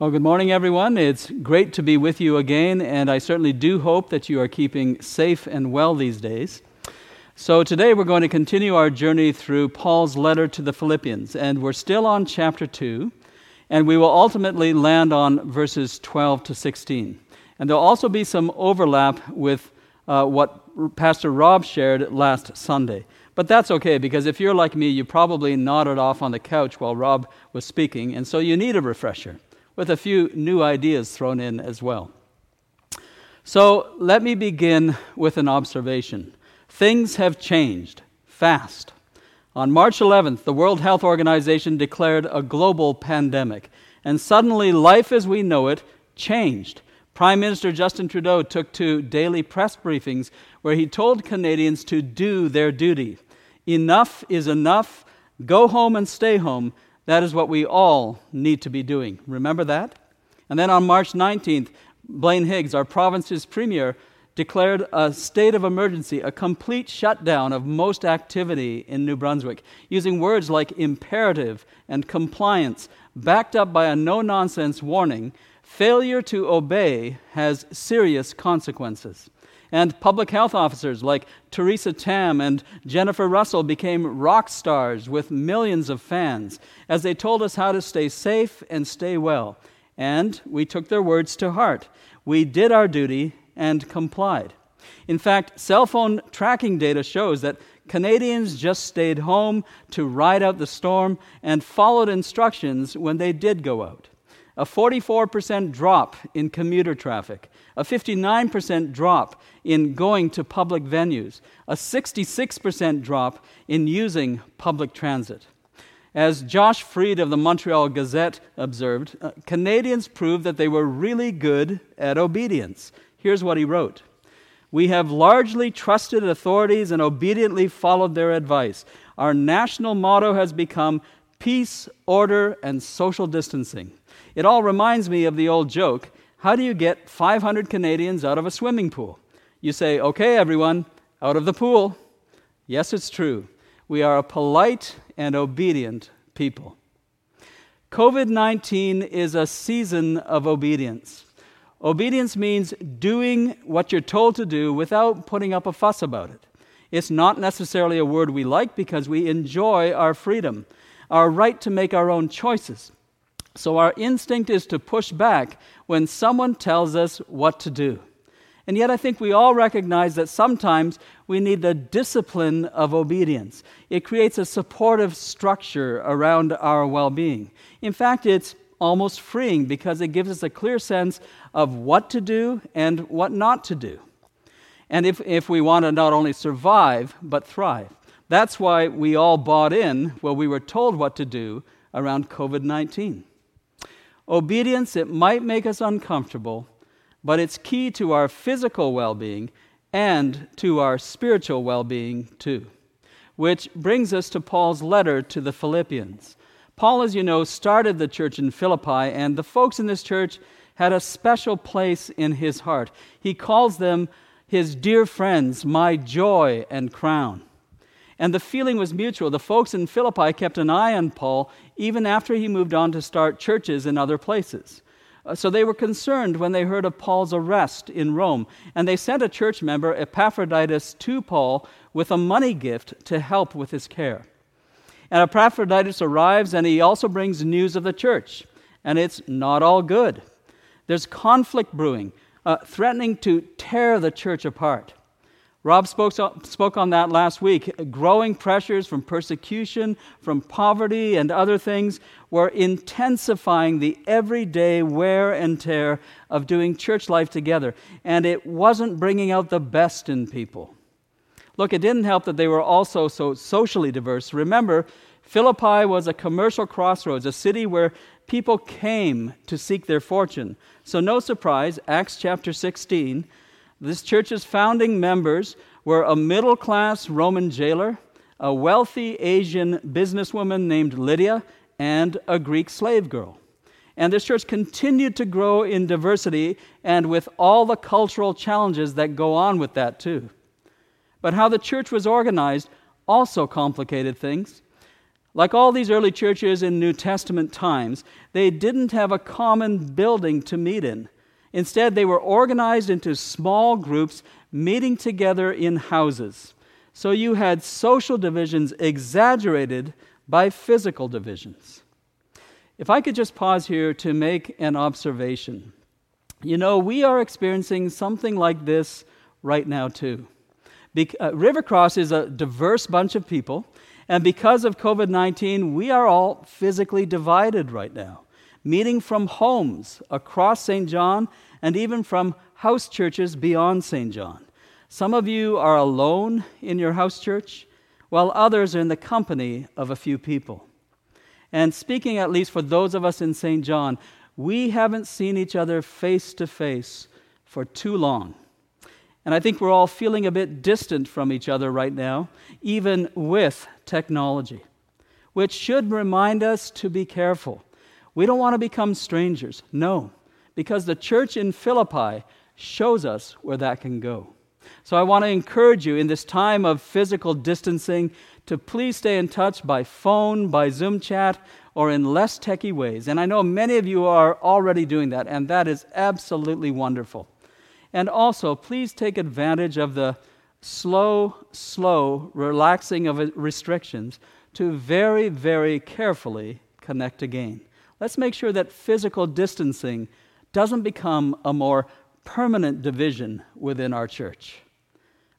Well, good morning, everyone. It's great to be with you again, and I certainly do hope that you are keeping safe and well these days. So, today we're going to continue our journey through Paul's letter to the Philippians, and we're still on chapter 2, and we will ultimately land on verses 12 to 16. And there'll also be some overlap with uh, what Pastor Rob shared last Sunday. But that's okay because if you're like me, you probably nodded off on the couch while Rob was speaking, and so you need a refresher with a few new ideas thrown in as well. So let me begin with an observation. Things have changed fast. On March 11th, the World Health Organization declared a global pandemic, and suddenly life as we know it changed. Prime Minister Justin Trudeau took to daily press briefings where he told Canadians to do their duty. Enough is enough. Go home and stay home. That is what we all need to be doing. Remember that? And then on March 19th, Blaine Higgs, our province's premier, declared a state of emergency, a complete shutdown of most activity in New Brunswick, using words like imperative and compliance, backed up by a no nonsense warning failure to obey has serious consequences. And public health officers like Theresa Tam and Jennifer Russell became rock stars with millions of fans as they told us how to stay safe and stay well. And we took their words to heart. We did our duty and complied. In fact, cell phone tracking data shows that Canadians just stayed home to ride out the storm and followed instructions when they did go out. A 44% drop in commuter traffic, a 59% drop in going to public venues, a 66% drop in using public transit. As Josh Freed of the Montreal Gazette observed, uh, Canadians proved that they were really good at obedience. Here's what he wrote We have largely trusted authorities and obediently followed their advice. Our national motto has become peace, order, and social distancing. It all reminds me of the old joke how do you get 500 Canadians out of a swimming pool? You say, okay, everyone, out of the pool. Yes, it's true. We are a polite and obedient people. COVID 19 is a season of obedience. Obedience means doing what you're told to do without putting up a fuss about it. It's not necessarily a word we like because we enjoy our freedom, our right to make our own choices. So our instinct is to push back when someone tells us what to do. And yet, I think we all recognize that sometimes we need the discipline of obedience. It creates a supportive structure around our well being. In fact, it's almost freeing because it gives us a clear sense of what to do and what not to do. And if, if we want to not only survive, but thrive. That's why we all bought in when we were told what to do around COVID 19. Obedience, it might make us uncomfortable, but it's key to our physical well being and to our spiritual well being too. Which brings us to Paul's letter to the Philippians. Paul, as you know, started the church in Philippi, and the folks in this church had a special place in his heart. He calls them his dear friends, my joy and crown. And the feeling was mutual. The folks in Philippi kept an eye on Paul even after he moved on to start churches in other places. Uh, so they were concerned when they heard of Paul's arrest in Rome, and they sent a church member, Epaphroditus, to Paul with a money gift to help with his care. And Epaphroditus arrives, and he also brings news of the church, and it's not all good. There's conflict brewing, uh, threatening to tear the church apart. Rob spoke, spoke on that last week. Growing pressures from persecution, from poverty, and other things were intensifying the everyday wear and tear of doing church life together. And it wasn't bringing out the best in people. Look, it didn't help that they were also so socially diverse. Remember, Philippi was a commercial crossroads, a city where people came to seek their fortune. So, no surprise, Acts chapter 16 this church's founding members were a middle class Roman jailer, a wealthy Asian businesswoman named Lydia, and a Greek slave girl. And this church continued to grow in diversity and with all the cultural challenges that go on with that, too. But how the church was organized also complicated things. Like all these early churches in New Testament times, they didn't have a common building to meet in. Instead, they were organized into small groups meeting together in houses. So you had social divisions exaggerated by physical divisions. If I could just pause here to make an observation. You know, we are experiencing something like this right now, too. Be- uh, Rivercross is a diverse bunch of people, and because of COVID 19, we are all physically divided right now, meeting from homes across Saint John and even from house churches beyond Saint John. Some of you are alone in your house church, while others are in the company of a few people. And speaking at least for those of us in Saint John, we haven't seen each other face to face for too long. And I think we're all feeling a bit distant from each other right now, even with technology, which should remind us to be careful. We don't want to become strangers. No, because the church in Philippi shows us where that can go. So I want to encourage you in this time of physical distancing to please stay in touch by phone, by Zoom chat, or in less techy ways. And I know many of you are already doing that, and that is absolutely wonderful. And also, please take advantage of the slow, slow relaxing of restrictions to very, very carefully connect again. Let's make sure that physical distancing doesn't become a more permanent division within our church.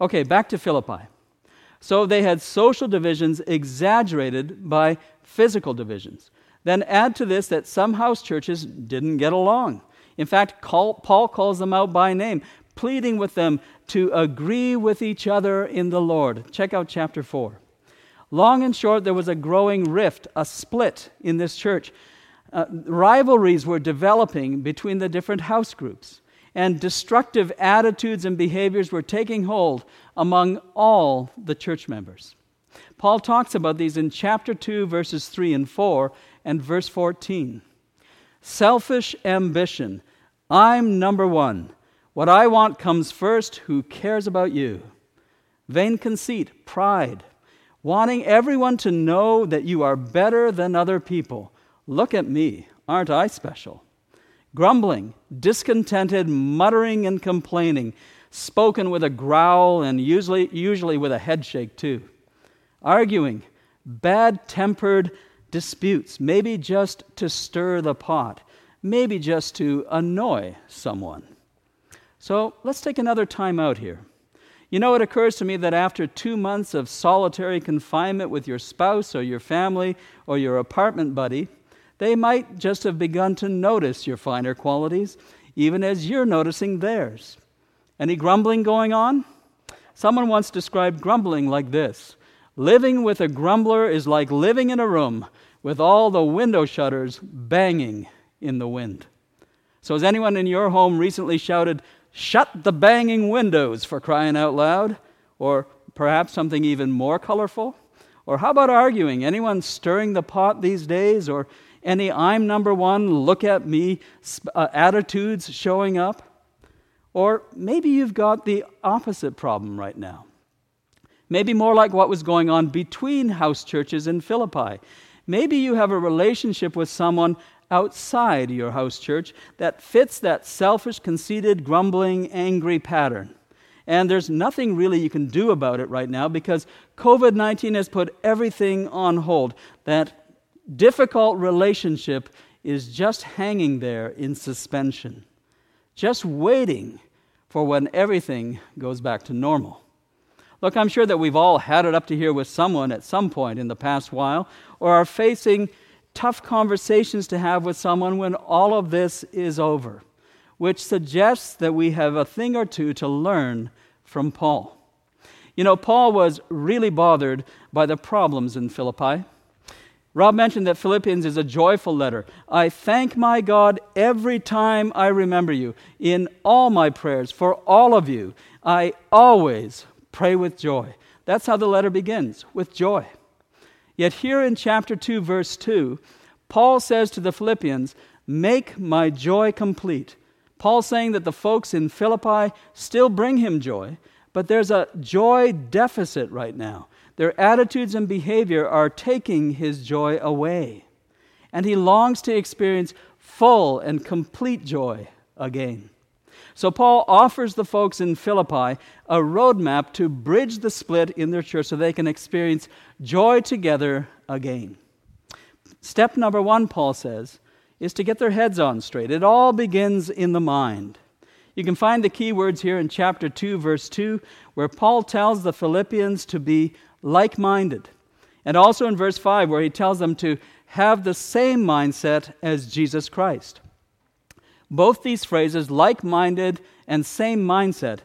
Okay, back to Philippi. So they had social divisions exaggerated by physical divisions. Then add to this that some house churches didn't get along. In fact, Paul calls them out by name, pleading with them to agree with each other in the Lord. Check out chapter 4. Long and short, there was a growing rift, a split in this church. Uh, rivalries were developing between the different house groups, and destructive attitudes and behaviors were taking hold among all the church members. Paul talks about these in chapter 2, verses 3 and 4, and verse 14. Selfish ambition. I'm number one. What I want comes first. Who cares about you? Vain conceit, pride, wanting everyone to know that you are better than other people. Look at me. Aren't I special? Grumbling, discontented, muttering, and complaining, spoken with a growl and usually, usually with a head shake, too. Arguing, bad tempered disputes, maybe just to stir the pot maybe just to annoy someone. So let's take another time out here. You know, it occurs to me that after two months of solitary confinement with your spouse or your family or your apartment buddy, they might just have begun to notice your finer qualities, even as you're noticing theirs. Any grumbling going on? Someone once described grumbling like this Living with a grumbler is like living in a room with all the window shutters banging in the wind. So, has anyone in your home recently shouted, Shut the banging windows for crying out loud? Or perhaps something even more colorful? Or how about arguing? Anyone stirring the pot these days? Or any I'm number one, look at me uh, attitudes showing up? Or maybe you've got the opposite problem right now. Maybe more like what was going on between house churches in Philippi. Maybe you have a relationship with someone outside your house church that fits that selfish, conceited, grumbling, angry pattern. And there's nothing really you can do about it right now because COVID 19 has put everything on hold. That difficult relationship is just hanging there in suspension, just waiting for when everything goes back to normal. Look, I'm sure that we've all had it up to here with someone at some point in the past while, or are facing tough conversations to have with someone when all of this is over, which suggests that we have a thing or two to learn from Paul. You know, Paul was really bothered by the problems in Philippi. Rob mentioned that Philippians is a joyful letter. I thank my God every time I remember you. In all my prayers for all of you, I always pray with joy. That's how the letter begins, with joy. Yet here in chapter 2, verse 2, Paul says to the Philippians, Make my joy complete. Paul saying that the folks in Philippi still bring him joy, but there's a joy deficit right now. Their attitudes and behavior are taking his joy away. And he longs to experience full and complete joy again. So, Paul offers the folks in Philippi a roadmap to bridge the split in their church so they can experience joy together again. Step number one, Paul says, is to get their heads on straight. It all begins in the mind. You can find the key words here in chapter 2, verse 2, where Paul tells the Philippians to be like minded. And also in verse 5, where he tells them to have the same mindset as Jesus Christ. Both these phrases, like minded and same mindset,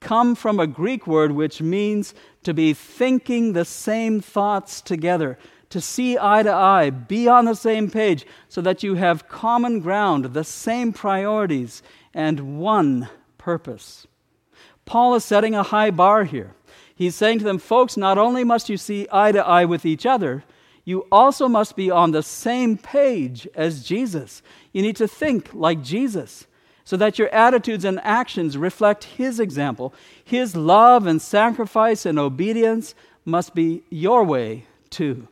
come from a Greek word which means to be thinking the same thoughts together, to see eye to eye, be on the same page, so that you have common ground, the same priorities, and one purpose. Paul is setting a high bar here. He's saying to them, folks, not only must you see eye to eye with each other, you also must be on the same page as Jesus. You need to think like Jesus so that your attitudes and actions reflect His example. His love and sacrifice and obedience must be your way too.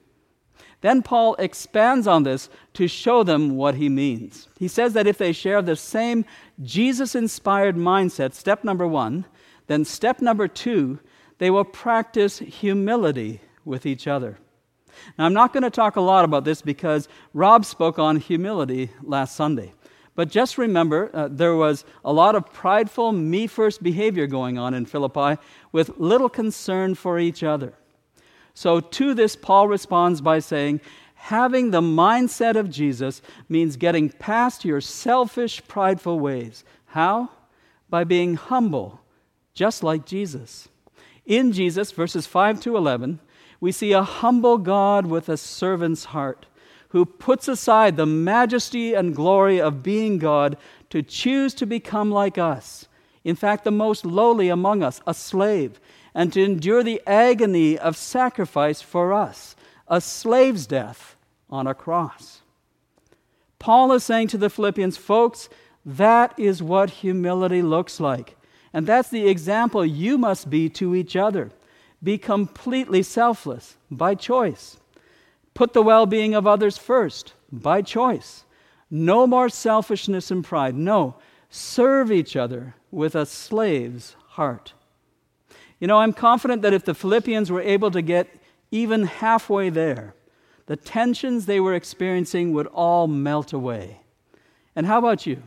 Then Paul expands on this to show them what he means. He says that if they share the same Jesus inspired mindset, step number one, then step number two, they will practice humility with each other. Now, I'm not going to talk a lot about this because Rob spoke on humility last Sunday. But just remember, uh, there was a lot of prideful, me first behavior going on in Philippi with little concern for each other. So, to this, Paul responds by saying, Having the mindset of Jesus means getting past your selfish, prideful ways. How? By being humble, just like Jesus. In Jesus, verses 5 to 11, we see a humble God with a servant's heart who puts aside the majesty and glory of being God to choose to become like us. In fact, the most lowly among us, a slave, and to endure the agony of sacrifice for us, a slave's death on a cross. Paul is saying to the Philippians, folks, that is what humility looks like. And that's the example you must be to each other. Be completely selfless by choice. Put the well being of others first by choice. No more selfishness and pride. No, serve each other with a slave's heart. You know, I'm confident that if the Philippians were able to get even halfway there, the tensions they were experiencing would all melt away. And how about you?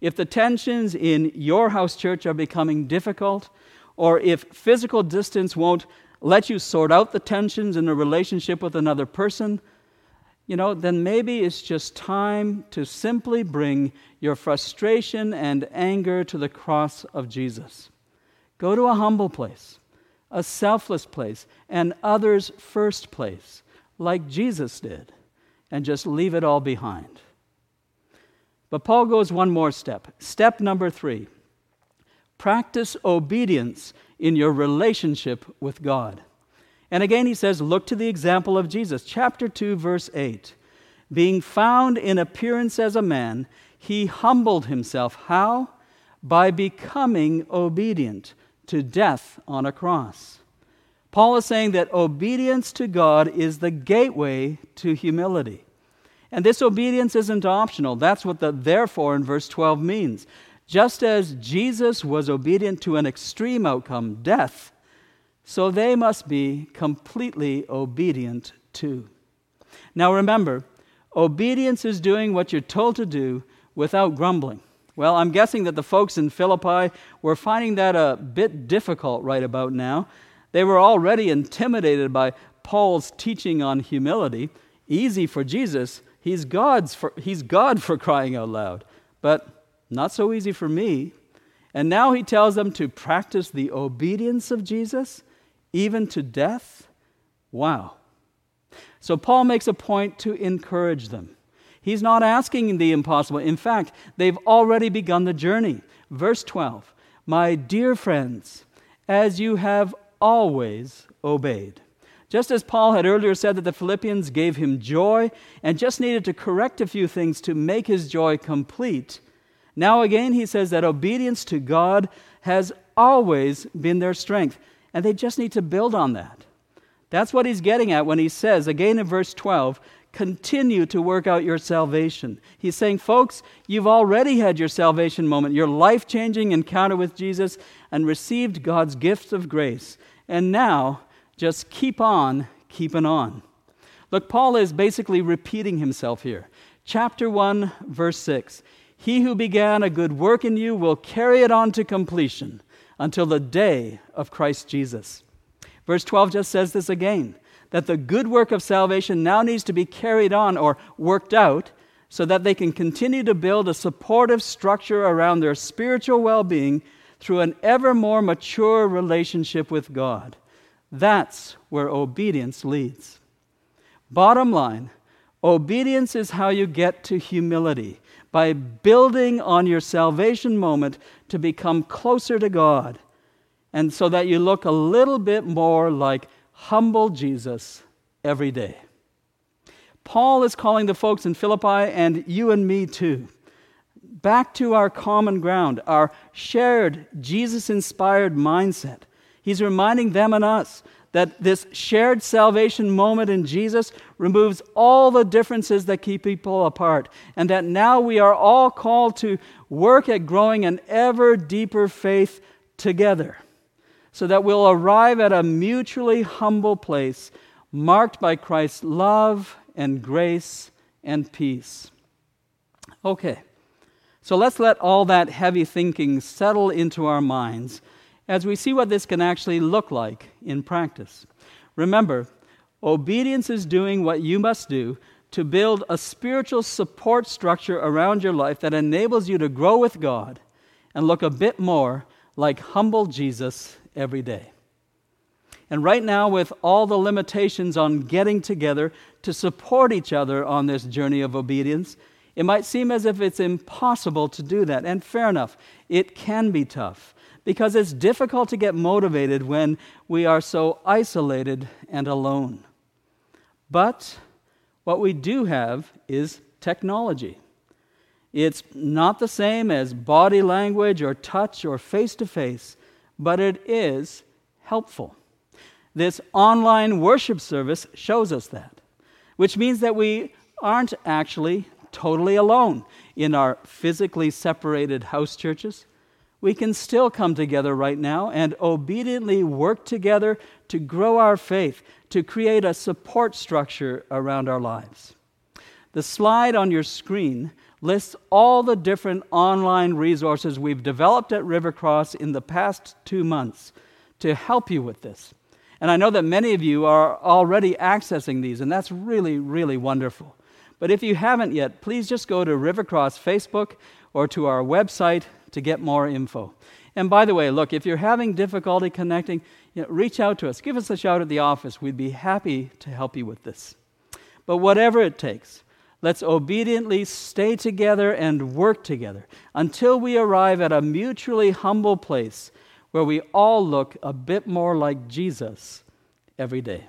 If the tensions in your house church are becoming difficult, or if physical distance won't let you sort out the tensions in a relationship with another person, you know, then maybe it's just time to simply bring your frustration and anger to the cross of Jesus. Go to a humble place, a selfless place, and others' first place, like Jesus did, and just leave it all behind. But Paul goes one more step. Step number three practice obedience in your relationship with God. And again, he says, Look to the example of Jesus. Chapter 2, verse 8. Being found in appearance as a man, he humbled himself. How? By becoming obedient to death on a cross. Paul is saying that obedience to God is the gateway to humility. And this obedience isn't optional. That's what the therefore in verse 12 means. Just as Jesus was obedient to an extreme outcome, death, so they must be completely obedient too. Now remember, obedience is doing what you're told to do without grumbling. Well, I'm guessing that the folks in Philippi were finding that a bit difficult right about now. They were already intimidated by Paul's teaching on humility. Easy for Jesus. He's, God's for, he's God for crying out loud. But not so easy for me. And now he tells them to practice the obedience of Jesus, even to death. Wow. So Paul makes a point to encourage them. He's not asking the impossible. In fact, they've already begun the journey. Verse 12 My dear friends, as you have always obeyed. Just as Paul had earlier said that the Philippians gave him joy and just needed to correct a few things to make his joy complete, now again he says that obedience to God has always been their strength, and they just need to build on that. That's what he's getting at when he says, again in verse 12, continue to work out your salvation. He's saying, folks, you've already had your salvation moment, your life changing encounter with Jesus, and received God's gifts of grace. And now, just keep on keeping on. Look, Paul is basically repeating himself here. Chapter 1, verse 6 He who began a good work in you will carry it on to completion until the day of Christ Jesus. Verse 12 just says this again that the good work of salvation now needs to be carried on or worked out so that they can continue to build a supportive structure around their spiritual well being through an ever more mature relationship with God. That's where obedience leads. Bottom line obedience is how you get to humility by building on your salvation moment to become closer to God, and so that you look a little bit more like humble Jesus every day. Paul is calling the folks in Philippi and you and me too back to our common ground, our shared Jesus inspired mindset. He's reminding them and us that this shared salvation moment in Jesus removes all the differences that keep people apart, and that now we are all called to work at growing an ever deeper faith together so that we'll arrive at a mutually humble place marked by Christ's love and grace and peace. Okay, so let's let all that heavy thinking settle into our minds as we see what this can actually look like in practice. Remember, obedience is doing what you must do to build a spiritual support structure around your life that enables you to grow with God and look a bit more like humble Jesus every day. And right now, with all the limitations on getting together to support each other on this journey of obedience, it might seem as if it's impossible to do that. And fair enough, it can be tough because it's difficult to get motivated when we are so isolated and alone. But what we do have is technology. It's not the same as body language or touch or face to face, but it is helpful. This online worship service shows us that, which means that we aren't actually totally alone in our physically separated house churches. We can still come together right now and obediently work together to grow our faith, to create a support structure around our lives. The slide on your screen lists all the different online resources we've developed at Rivercross in the past two months to help you with this. And I know that many of you are already accessing these, and that's really, really wonderful. But if you haven't yet, please just go to Rivercross Facebook or to our website to get more info. And by the way, look, if you're having difficulty connecting, you know, reach out to us. Give us a shout at the office. We'd be happy to help you with this. But whatever it takes, Let's obediently stay together and work together until we arrive at a mutually humble place where we all look a bit more like Jesus every day.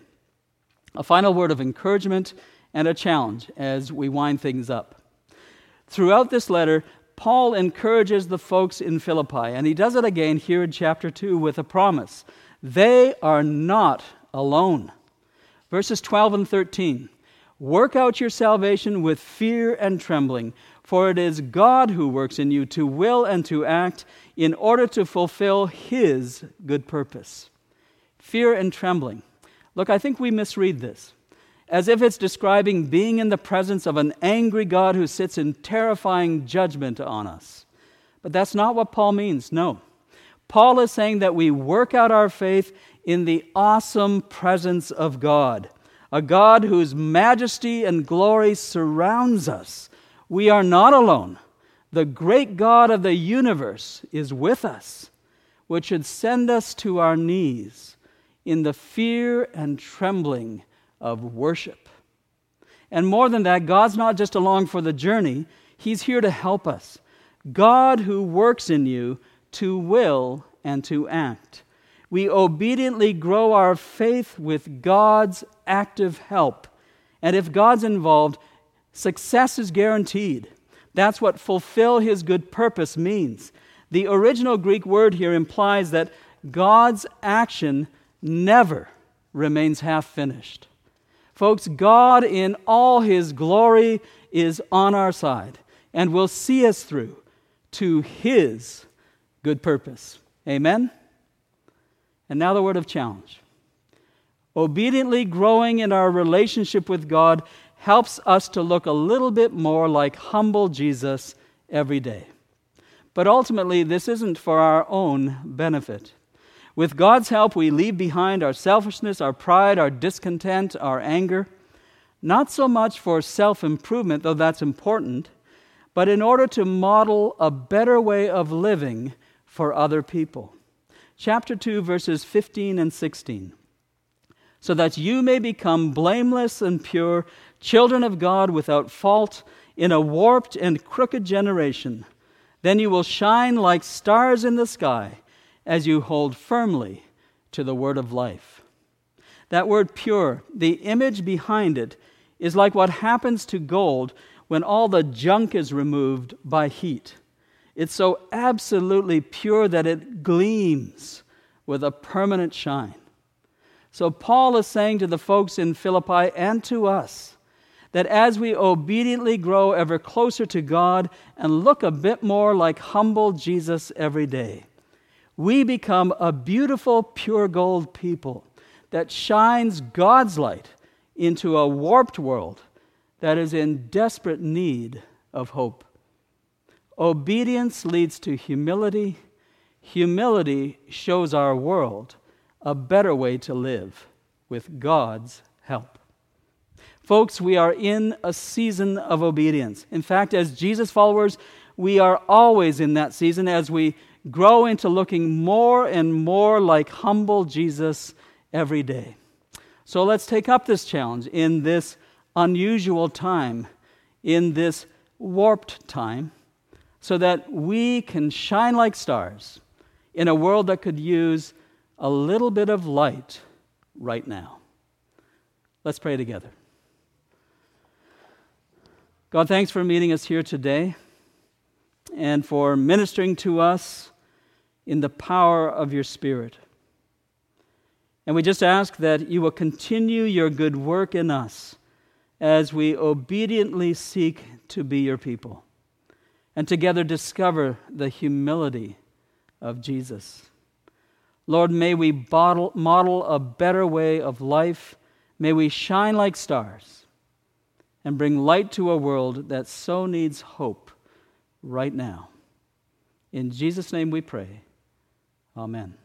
A final word of encouragement and a challenge as we wind things up. Throughout this letter, Paul encourages the folks in Philippi, and he does it again here in chapter 2 with a promise. They are not alone. Verses 12 and 13. Work out your salvation with fear and trembling, for it is God who works in you to will and to act in order to fulfill His good purpose. Fear and trembling. Look, I think we misread this as if it's describing being in the presence of an angry God who sits in terrifying judgment on us. But that's not what Paul means, no. Paul is saying that we work out our faith in the awesome presence of God a God whose majesty and glory surrounds us. We are not alone. The great God of the universe is with us, which should send us to our knees in the fear and trembling of worship. And more than that, God's not just along for the journey, He's here to help us. God who works in you to will and to act we obediently grow our faith with God's active help. And if God's involved, success is guaranteed. That's what fulfill his good purpose means. The original Greek word here implies that God's action never remains half finished. Folks, God in all his glory is on our side and will see us through to his good purpose. Amen? And now the word of challenge. Obediently growing in our relationship with God helps us to look a little bit more like humble Jesus every day. But ultimately, this isn't for our own benefit. With God's help, we leave behind our selfishness, our pride, our discontent, our anger, not so much for self improvement, though that's important, but in order to model a better way of living for other people. Chapter 2, verses 15 and 16. So that you may become blameless and pure, children of God without fault, in a warped and crooked generation. Then you will shine like stars in the sky as you hold firmly to the word of life. That word pure, the image behind it, is like what happens to gold when all the junk is removed by heat. It's so absolutely pure that it gleams with a permanent shine. So, Paul is saying to the folks in Philippi and to us that as we obediently grow ever closer to God and look a bit more like humble Jesus every day, we become a beautiful, pure gold people that shines God's light into a warped world that is in desperate need of hope. Obedience leads to humility. Humility shows our world a better way to live with God's help. Folks, we are in a season of obedience. In fact, as Jesus followers, we are always in that season as we grow into looking more and more like humble Jesus every day. So let's take up this challenge in this unusual time, in this warped time, so that we can shine like stars in a world that could use a little bit of light right now. Let's pray together. God, thanks for meeting us here today and for ministering to us in the power of your Spirit. And we just ask that you will continue your good work in us as we obediently seek to be your people and together discover the humility of Jesus. Lord, may we bottle, model a better way of life. May we shine like stars and bring light to a world that so needs hope right now. In Jesus' name we pray. Amen.